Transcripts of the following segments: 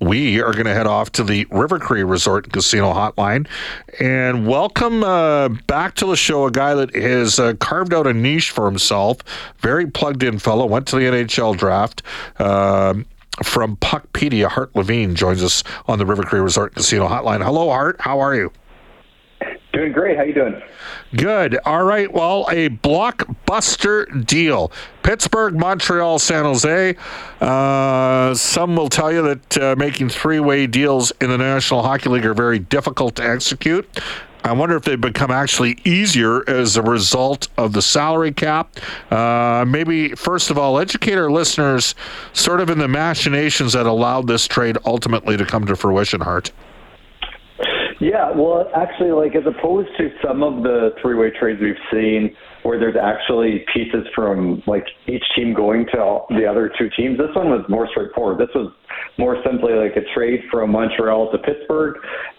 we are going to head off to the River Cree Resort Casino Hotline and welcome uh, back to the show a guy that has uh, carved out a niche for himself. Very plugged in fellow. Went to the NHL draft. Uh, from Puckpedia, Hart Levine joins us on the River Cree Resort Casino Hotline. Hello, Hart. How are you? Doing great. How you doing? Good. All right. Well, a blockbuster deal. Pittsburgh, Montreal, San Jose. Uh, some will tell you that uh, making three-way deals in the National Hockey League are very difficult to execute. I wonder if they've become actually easier as a result of the salary cap. Uh, maybe, first of all, educate our listeners sort of in the machinations that allowed this trade ultimately to come to fruition, Hart. Yeah, well, actually, like as opposed to some of the three-way trades we've seen, where there's actually pieces from like each team going to the other two teams, this one was more straightforward. This was more simply like a trade from Montreal to Pittsburgh,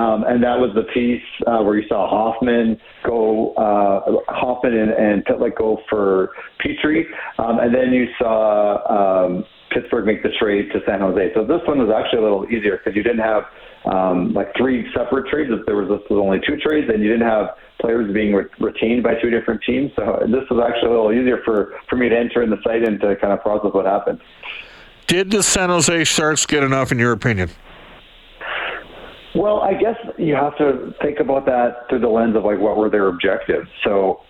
um, and that was the piece uh, where you saw Hoffman go, uh, Hoffman and, and Pitlick go for Petry, um, and then you saw. Um, Pittsburgh make the trade to San Jose. So this one was actually a little easier because you didn't have um, like three separate trades. If there was this was only two trades, and you didn't have players being re- retained by two different teams. So this was actually a little easier for for me to enter in the site and to kind of process what happened. Did the San Jose Sharks get enough, in your opinion? Well, I guess you have to think about that through the lens of like what were their objectives. So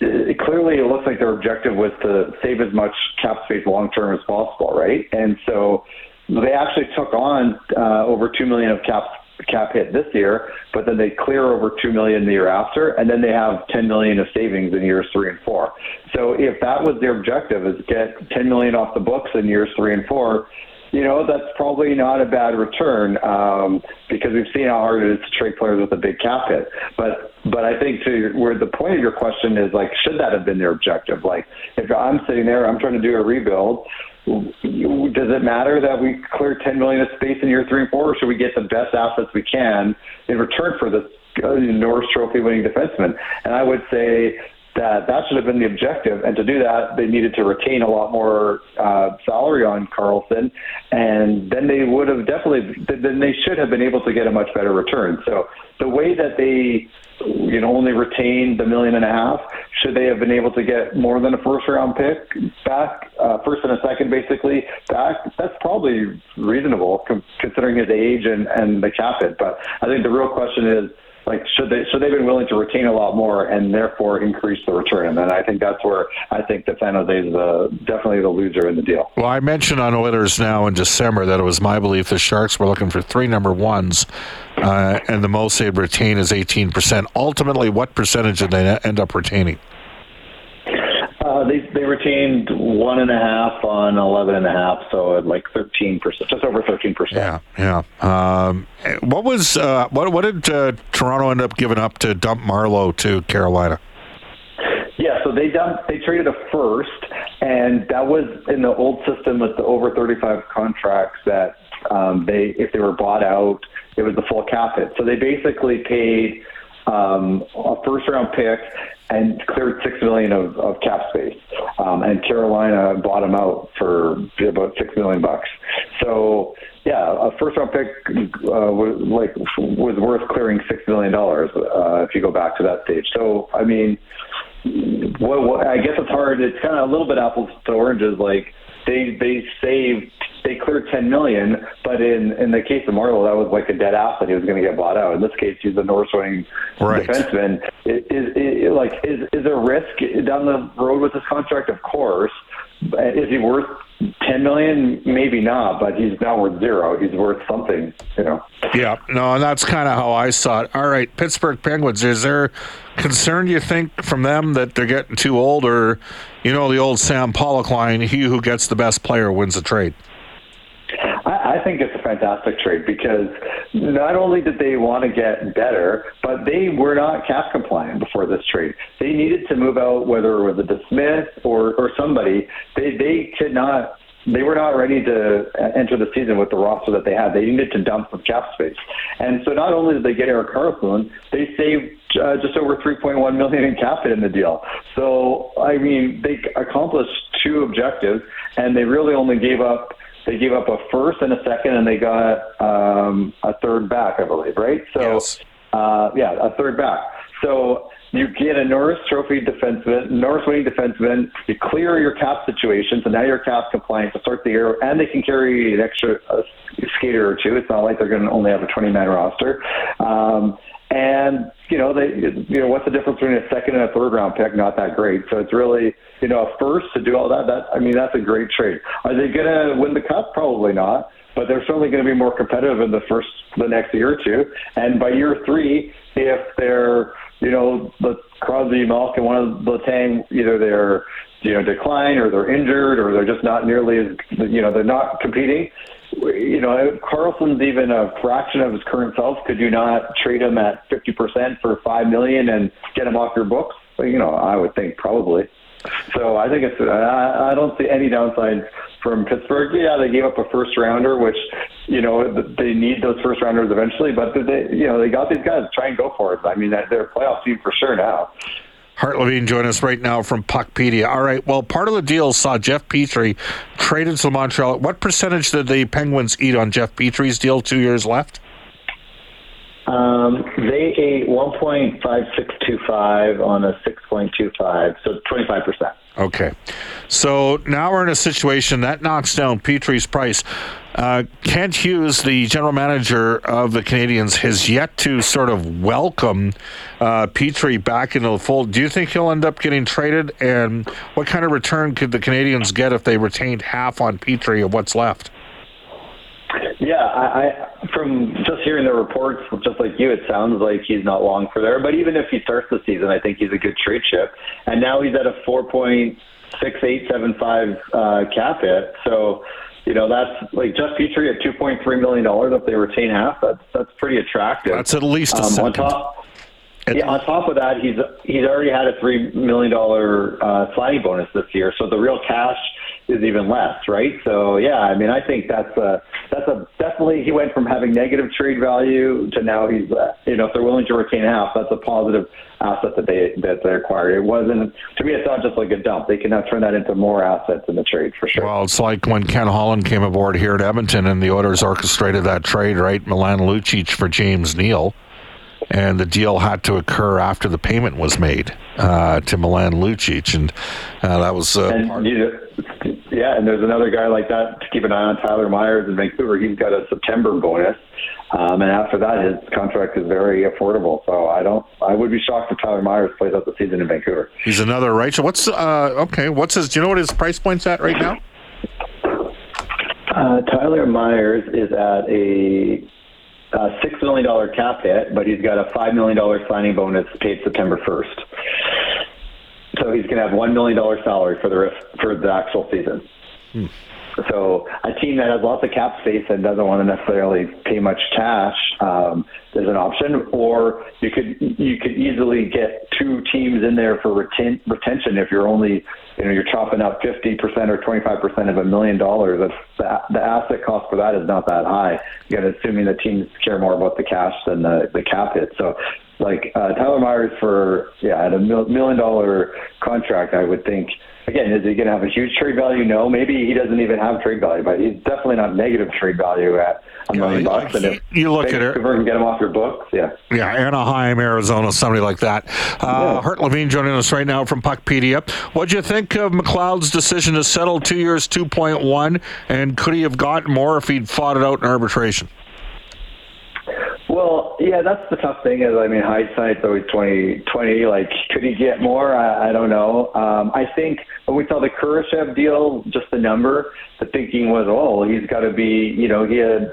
it, clearly, it looks like their objective was to save as much cap space long term as possible, right? And so they actually took on uh, over two million of cap cap hit this year, but then they clear over two million the year after, and then they have ten million of savings in years three and four. So if that was their objective, is get ten million off the books in years three and four, you know that's probably not a bad return um, because we've seen how hard it is to trade players with a big cap hit. But but I think to where the point of your question is like, should that have been their objective? Like if I'm sitting there, I'm trying to do a rebuild does it matter that we clear 10 million of space in year three and four, or should we get the best assets we can in return for this uh, Norris Trophy winning defenseman? And I would say that that should have been the objective. And to do that, they needed to retain a lot more uh, salary on Karlsson, and then they would have definitely, then they should have been able to get a much better return. So the way that they you know, only retained the million and a half. Should they have been able to get more than a first round pick back, uh, first and a second basically back? That's probably reasonable considering his age and, and the cap hit. But I think the real question is, like should they should they've been willing to retain a lot more and therefore increase the return and I think that's where I think that San Jose is uh, definitely the loser in the deal. Well, I mentioned on Oilers now in December that it was my belief the Sharks were looking for three number ones, uh, and the most they'd retain is eighteen percent. Ultimately, what percentage did they end up retaining? Uh, they they retained one and a half on eleven and a half, so at like thirteen percent, just over thirteen percent. Yeah, yeah. Um, what was uh, what what did uh, Toronto end up giving up to dump Marleau to Carolina? Yeah, so they dumped they traded a first, and that was in the old system with the over thirty five contracts that um, they if they were bought out, it was the full cap hit. So they basically paid um, a first round pick and cleared six million of, of cap space. Um, and Carolina bought him out for about six million bucks. So yeah, a first round pick uh, was like was worth clearing six million dollars uh, if you go back to that stage. So I mean, what, what, I guess it's hard. It's kind of a little bit apples to oranges. Like they they saved they cleared 10 million, but in in the case of Marleau, that was like a dead asset. He was going to get bought out. In this case, he's a Norris winning Right. defenseman. Is, is, is like is is there risk down the road with this contract? Of course. Uh, is he worth 10 million? Maybe not, but he's not worth zero. He's worth something, you know. Yeah, no, and that's kind of how I saw it. All right, Pittsburgh Penguins. Is there concern you think from them that they're getting too old, or you know the old Sam Pollock line: "He who gets the best player wins the trade." I, I think it's fantastic trade because not only did they want to get better, but they were not cap compliant before this trade. They needed to move out, whether it was a DeSmith or or somebody. They they could not. They were not ready to enter the season with the roster that they had. They needed to dump some cap space, and so not only did they get Erik Karlsson, they saved uh, just over 3.1 million in cap in the deal. So I mean, they accomplished two objectives, and they really only gave up they gave up a first and a second, and they got um, a third back, I believe, right? So, Yes. uh, yeah, a third back. So you get a Norris Trophy defenseman, Norris winning defenseman. You clear your cap situation, so now you're cap compliant to start the year, and they can carry an extra uh, skater or two. It's not like they're going to only have a 20 man roster. Um, and you know, they, you know, what's the difference between a second and a third round pick? Not that great. So it's really, you know, a first to do all that. That I mean, that's a great trade. Are they going to win the cup? Probably not. But they're certainly going to be more competitive in the first, the next year or two. And by year three, if they're, you know, the Crosby, Malkin, one of Letang, either they're, you know, decline or they're injured or they're just not nearly as, you know, they're not competing you know, Karlsson's even a fraction of his current self. Could you not trade him at 50% for five million and get him off your books? You know, I would think probably. So I think it's. I, I don't see any downside from Pittsburgh. Yeah, they gave up a first rounder, which you know they need those first rounders eventually. But they, you know, they got these guys. Try and go for it. I mean, they're a playoff team for sure now. Hart Levine join us right now from Puckpedia. All right, well, part of the deal saw Jeff Petry traded to Montreal. What percentage did the Penguins eat on Jeff Petry's deal? Two years left. Um, they ate 1.5625 on a 6.25, so 25 percent. Okay. So now we're in a situation that knocks down Petry's price. Uh, Kent Hughes, the general manager of the Canadiens, has yet to sort of welcome uh, Petry back into the fold. Do you think he'll end up getting traded? And what kind of return could the Canadiens get if they retained half on Petrie of what's left? Yeah, I from just hearing the reports, just like you, it sounds like he's not long for there. But even if he starts the season, I think he's a good trade chip. And now he's at a four point six eight seven five uh, cap hit. So, you know, that's like Jeff Petry at two point three million dollars. If they retain half, that's that's pretty attractive. That's at least a um, on second. top. Yeah, on top of that, he's he's already had a three million dollar uh, signing bonus this year, so the real cash is even less, right? So yeah, I mean, I think that's a that's a definitely he went from having negative trade value to now he's uh, you know if they're willing to retain half, that's a positive asset that they that they acquired. It wasn't to me, it's not just like a dump. They can now turn that into more assets in the trade for sure. Well, it's like when Ken Holland came aboard here at Edmonton and the Oilers orchestrated that trade, right? Milan Lucic for James Neal. And the deal had to occur after the payment was made uh, to Milan Lucic. And uh, that was. Uh, and you, yeah, and there's another guy like that to keep an eye on, Tyler Myers in Vancouver. He's got a September bonus, um, and after that, his contract is very affordable. So I don't, I would be shocked if Tyler Myers plays out the season in Vancouver. he's another Rachel. What's. Uh, okay. What's his. Do you know what his price point's at right now? Uh, Tyler Myers is at a uh, six million dollar cap hit, but he's got a five million dollar signing bonus paid September first. So he's going to have one million dollar salary for the rest, for the actual season. So a team that has lots of cap space and doesn't want to necessarily pay much cash, um, there's an option. Or you could you could easily get two teams in there for reten- retention if you're only you know you're chopping up 50% or 25% of a million dollars. That's the, the asset cost for that is not that high. Again, assuming the teams care more about the cash than the, the cap hit. So like uh, Tyler Myers for yeah at a mil- million dollar contract, I would think. Again, is he going to have a huge trade value? No, maybe he doesn't even have trade value, but he's definitely not negative trade value at a million bucks. And if you look at it- can get him off your books, yeah. Yeah, Anaheim, Arizona, somebody like that. Uh, Yeah. Hart Levine joining us right now from Puckpedia. What'd you think of McLeod's decision to settle two years, 2.1, and could he have gotten more if he'd fought it out in arbitration? Yeah, that's the tough thing. Is I mean, hindsight's always twenty twenty. Like, could he get more? I, I don't know. Um, I think when we saw the Kurashev deal, just the number, the thinking was, oh, he's got to be. You know, he had.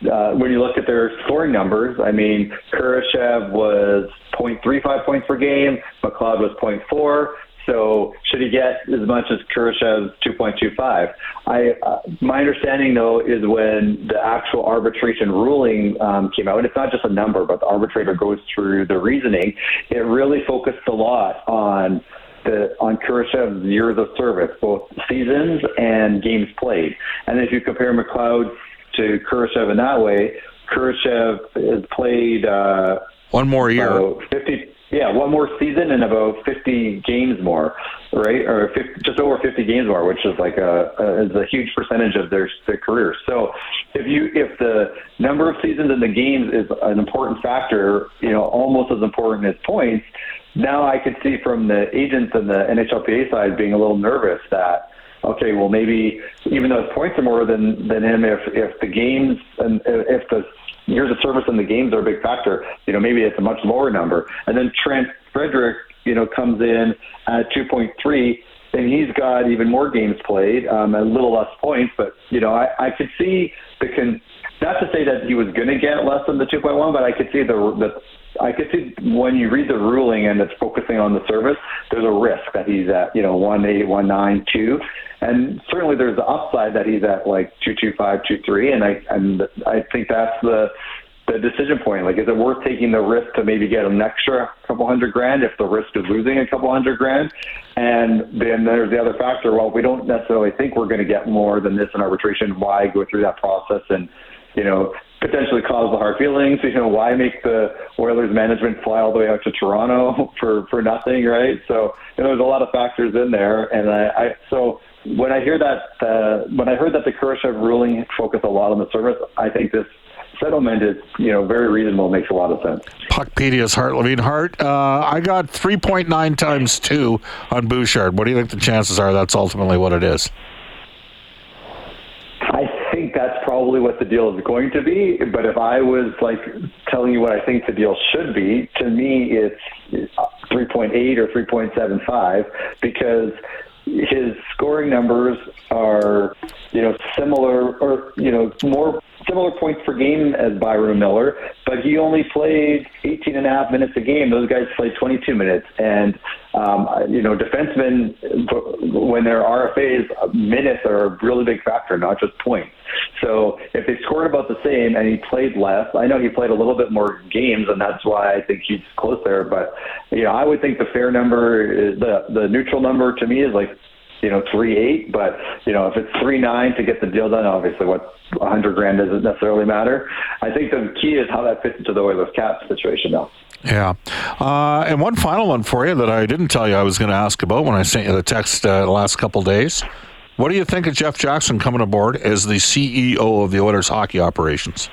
Uh, when you look at their scoring numbers, I mean, Kurashev was 0.35 points per game. McLeod was 0.4. So should he get as much as Kurashev's 2.25? I, uh, my understanding though is when the actual arbitration ruling um, came out, it's not just a number, but the arbitrator goes through the reasoning. It really focused a lot on the on Kurashev's years of service, both seasons and games played. And if you compare McLeod to Kurashev in that way, Kurashev has played. Uh, One more year. about 50 yeah one more season and about 50 games more right? Or 50, just over 50 games more which is like a, a is a huge percentage of their their career so if you if the number of seasons in the games is an important factor you know almost as important as points now i could see from the agents and the NHLPA side being a little nervous that okay, well maybe even though his points are more than than him, if if the games and if the years of service in the games are a big factor, you know maybe it's a much lower number. And then Trent Frederic, you know, comes in at 2.3. And he's got even more games played, um, a little less points, but you know, I, I could see the con- not to say that he was going to get less than the 2.1, but I could see the the I could see when you read the ruling and it's focusing on the service, there's a risk that he's at, you know, one eight, one nine, two, and certainly there's the upside that he's at like two two five, two three, and I and I think that's the the decision point. Like, is it worth taking the risk to maybe get an extra couple hundred grand if the risk is losing a couple hundred grand? And then there's the other factor. Well, we don't necessarily think we're going to get more than this in arbitration. Why go through that process and you know, potentially cause the hard feelings. You know, why make the Oilers management fly all the way out to Toronto for for nothing, right? So you know, there's a lot of factors in there, and I, I so when I hear that uh, when I heard that the Kurashev ruling focused a lot on the service, I think this settlement is you know very reasonable, makes a lot of sense. Puckpedia's Hart Levine Hart. Uh, I got 3.9 times two on Bouchard. What do you think the chances are that's ultimately what it is? I think that's probably what the deal is going to be. But if I was like telling you what I think the deal should be, to me it's 3.8 or 3.75 because his scoring numbers are, you know, similar or you know more similar points per game as Byram Miller, but he only played 18 and a half minutes a game. Those guys played 22 minutes, and um, you know, defensemen when they're RFAs, minutes are a really big factor, not just points. So if they scored about the same and he played less, I know he played a little bit more games, and that's why I think he's close there. But you know, I would think the fair number, is the the neutral number to me is like you know, three eight. But you know, if it's three nine to get the deal done, obviously, what a hundred grand doesn't necessarily matter. I think the key is how that fits into the Oilers cap situation, though. Yeah. Uh, and one final one for you that I didn't tell you I was going to ask about when I sent you the text uh, the last couple days. What do you think of Jeff Jackson coming aboard as the CEO of the Oilers hockey operations?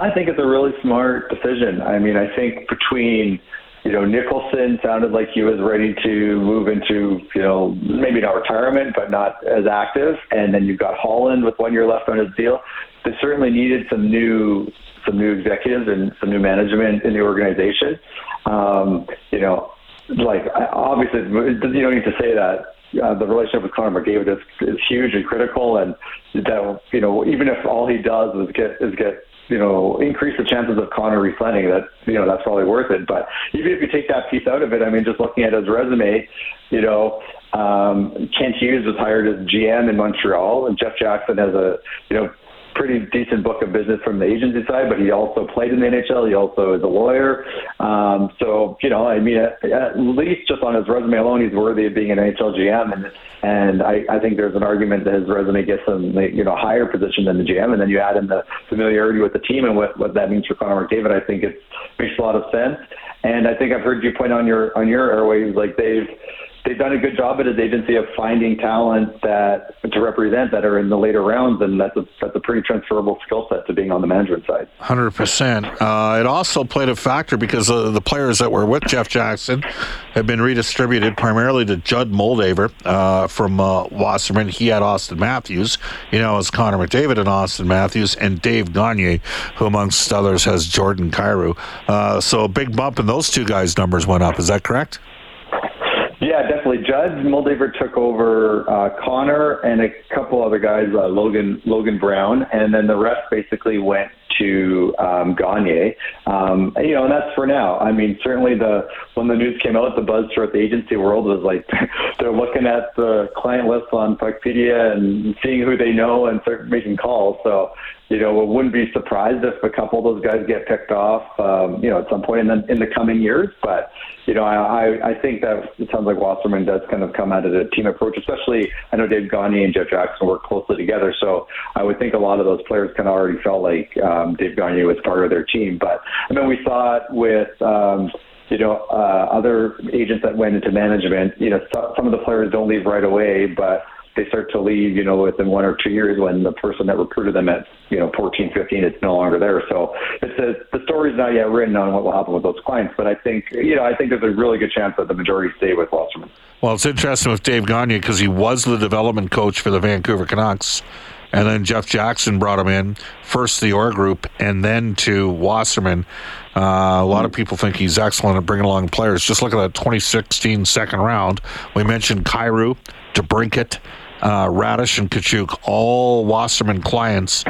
I think it's a really smart decision. I mean, I think between you know, Nicholson sounded like he was ready to move into, you know, maybe not retirement, but not as active. And then you've got Holland with one year left on his deal. They certainly needed some new, some new executives and some new management in the organization. Um, you know, like obviously, you don't need to say that uh, the relationship with Connor McDavid is, is huge and critical, and that you know even if all he does is get is get you know increase the chances of Connor resigning, that you know that's probably worth it. But even if you take that piece out of it, I mean, just looking at his resume, you know, um, Kent Hughes was hired as GM in Montreal, and Jeff Jackson has a you know pretty decent book of business from the agency side, but he also played in the NHL. He also is a lawyer. Um, so, you know, I mean, at, at least just on his resume alone, he's worthy of being an NHL GM. And, and I, I think there's an argument that his resume gets him, you know, higher position than the GM. And then you add in the familiarity with the team and what, what that means for Connor McDavid. I think it makes a lot of sense. And I think I've heard you point on your on your airwaves like they've they've done a good job at his agency of finding talent that to represent that are in the later rounds, and that's a that's a pretty transferable skill set to being on the management side. Hundred uh, percent. It also played a factor because uh, the players that were with Jeff Jackson have been redistributed primarily to Judd Moldaver uh, from uh, Wasserman. He had Auston Matthews, you know, as Connor McDavid and Auston Matthews, and Dave Gagne, who amongst others has Jordan Kyrou. Uh, so a big bump in those two guys' numbers went up. Is that correct? Yeah, definitely. Judd Moldaver took over uh, Connor and a couple other guys, uh, Logan Logan Brown, and then the rest basically went to um, Gagne. Um, you know, and that's for now. I mean, certainly the when the news came out, the buzz throughout the agency world was like they're looking at the client list on Puckpedia and seeing who they know and start making calls. So you know, wouldn't be surprised if a couple of those guys get picked off, um, you know, at some point in the in the coming years. But you know, I I think that it sounds like Wasserman does kind of come at it a team approach, especially I know Dave Gagne and Jeff Jackson work closely together, so I would think a lot of those players kind of already felt like um, Dave Gagne was part of their team. But I mean, we saw it with. Um, you know, uh, other agents that went into management, you know, some of the players don't leave right away, but they start to leave, you know, within one or two years when the person that recruited them at, you know, 14, 15, it's no longer there. So it's a, the story's not yet written on what will happen with those clients, but I think, you know, I think there's a really good chance that the majority stay with Wasserman. Well, it's interesting with Dave Gagne because he was the development coach for the Vancouver Canucks. And then Jeff Jackson brought him in, first the Orr group, and then to Wasserman. Uh, a lot of people think he's excellent at bringing along players. Just look at that 2016 second round. We mentioned Kyrou, DeBrincat, uh, Raddysh and Katchouk, all Wasserman clients,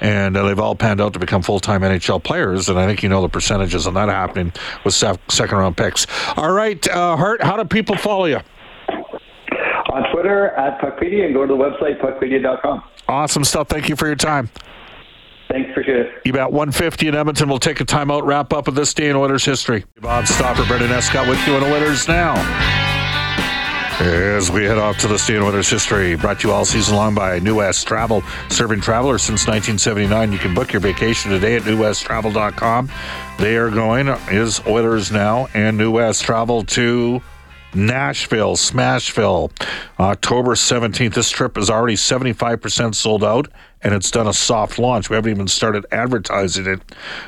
and uh, they've all panned out to become full time NHL players. And I think you know the percentages on that happening with second round picks. All right, uh, Hart, how do people follow you? On Twitter at Puckpedia and go to the website puckpedia.com. Awesome stuff. Thank you for your time. Thanks, appreciate it. You bet 150 in Edmonton. We'll take a timeout, wrap up with this day in Oilers history. Bob Stauffer, Brendan Escott with you in Oilers Now. As we head off to the State Oilers history, brought to you all season long by New West Travel, serving travelers since 1979. You can book your vacation today at newwesttravel.com. They are going is Oilers now and New West Travel to Nashville, Smashville, October 17th. This trip is already 75% sold out and it's done a soft launch. We haven't even started advertising it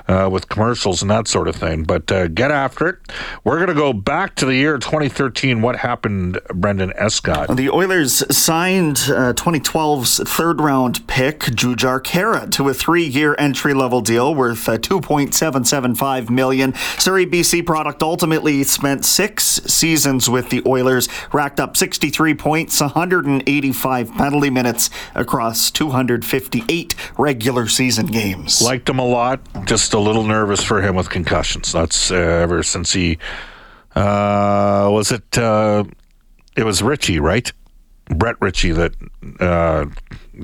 uh, with commercials and that sort of thing. But uh, get after it. We're going to go back to the year 2013. What happened, Brendan Escott? The Oilers signed uh, 2012's third round pick, Jujhar Khaira, to a three year entry level deal worth uh, 2.775 million. Surrey BC product ultimately spent six seasons with the Oilers, racked up 63 points, 185 penalty minutes across 250 58 regular season games. Liked him a lot. Just a little nervous for him with concussions. That's uh, ever since he uh, was it. Uh, it was Ritchie, right? Brett Ritchie that uh,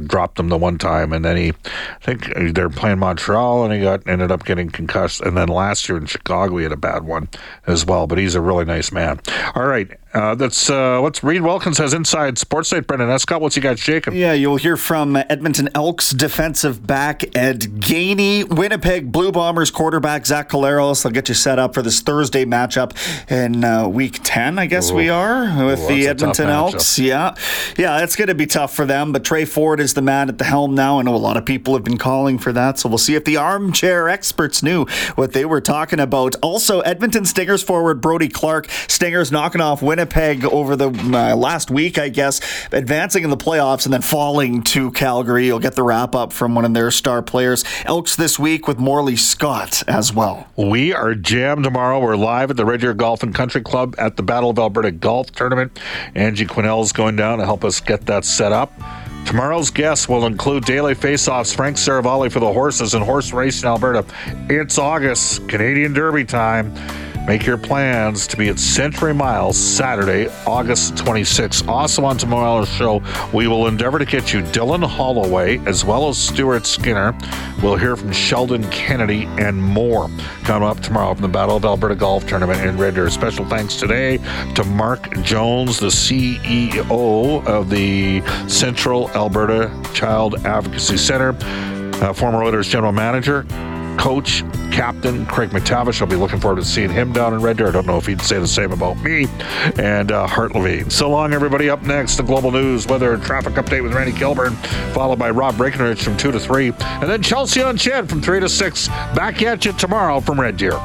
dropped him the one time, and then he, I think they're playing Montreal, and he got ended up getting concussed. And then last year in Chicago, he had a bad one as well. But he's a really nice man. All right, uh, that's uh, what's Reed Wilkins has inside Sports Night. Brendan Escott, what's you got shaking? Yeah, you'll hear from Edmonton Elks defensive back Ed Gainey, Winnipeg Blue Bombers quarterback Zach Collaros. They'll get you set up for this Thursday matchup in uh, Week Ten, I guess Ooh. we are with Ooh, the Edmonton Elks. Yeah, yeah, it's going to be tough for them. But Tre Ford is the man at the helm now. I know a lot of people have been calling for that, so we'll see if the armchair experts knew what they were talking about. Also, Edmonton Stingers forward Brody Clark. Stingers knocking off Winnipeg over the uh, last week, I guess, advancing in the playoffs and then falling to Calgary. You'll get the wrap up from one of their star players. Elks this week with Morley Scott as well. We are jammed tomorrow. We're live at the Red Deer Golf and Country Club at the Battle of Alberta Golf Tournament. Angie Quinnell's going down to help us get that set up. Tomorrow's guests will include daily face-offs, Frank Seravalli for the horses and horse race in Alberta. It's August, Canadian Derby time. Make your plans to be at Century Miles Saturday, August 26th. Also on tomorrow's show, we will endeavor to get you Dylan Holloway as well as Stuart Skinner. We'll hear from Sheldon Kennedy and more coming up tomorrow from the Battle of Alberta Golf Tournament in Red Deer. Special thanks today to Mark Jones, the CEO of the Central Alberta Child Advocacy Center, uh, former Oilers general manager coach, captain Craig McTavish. I'll be looking forward to seeing him down in Red Deer. I don't know if he'd say the same about me. And uh, Hart Levine. So long, everybody. Up next, the global news, weather traffic update with Randy Kilburn, followed by Rob Breckenridge from 2 to 3. And then Chelsea on Chad from 3 to 6. Back at you tomorrow from Red Deer.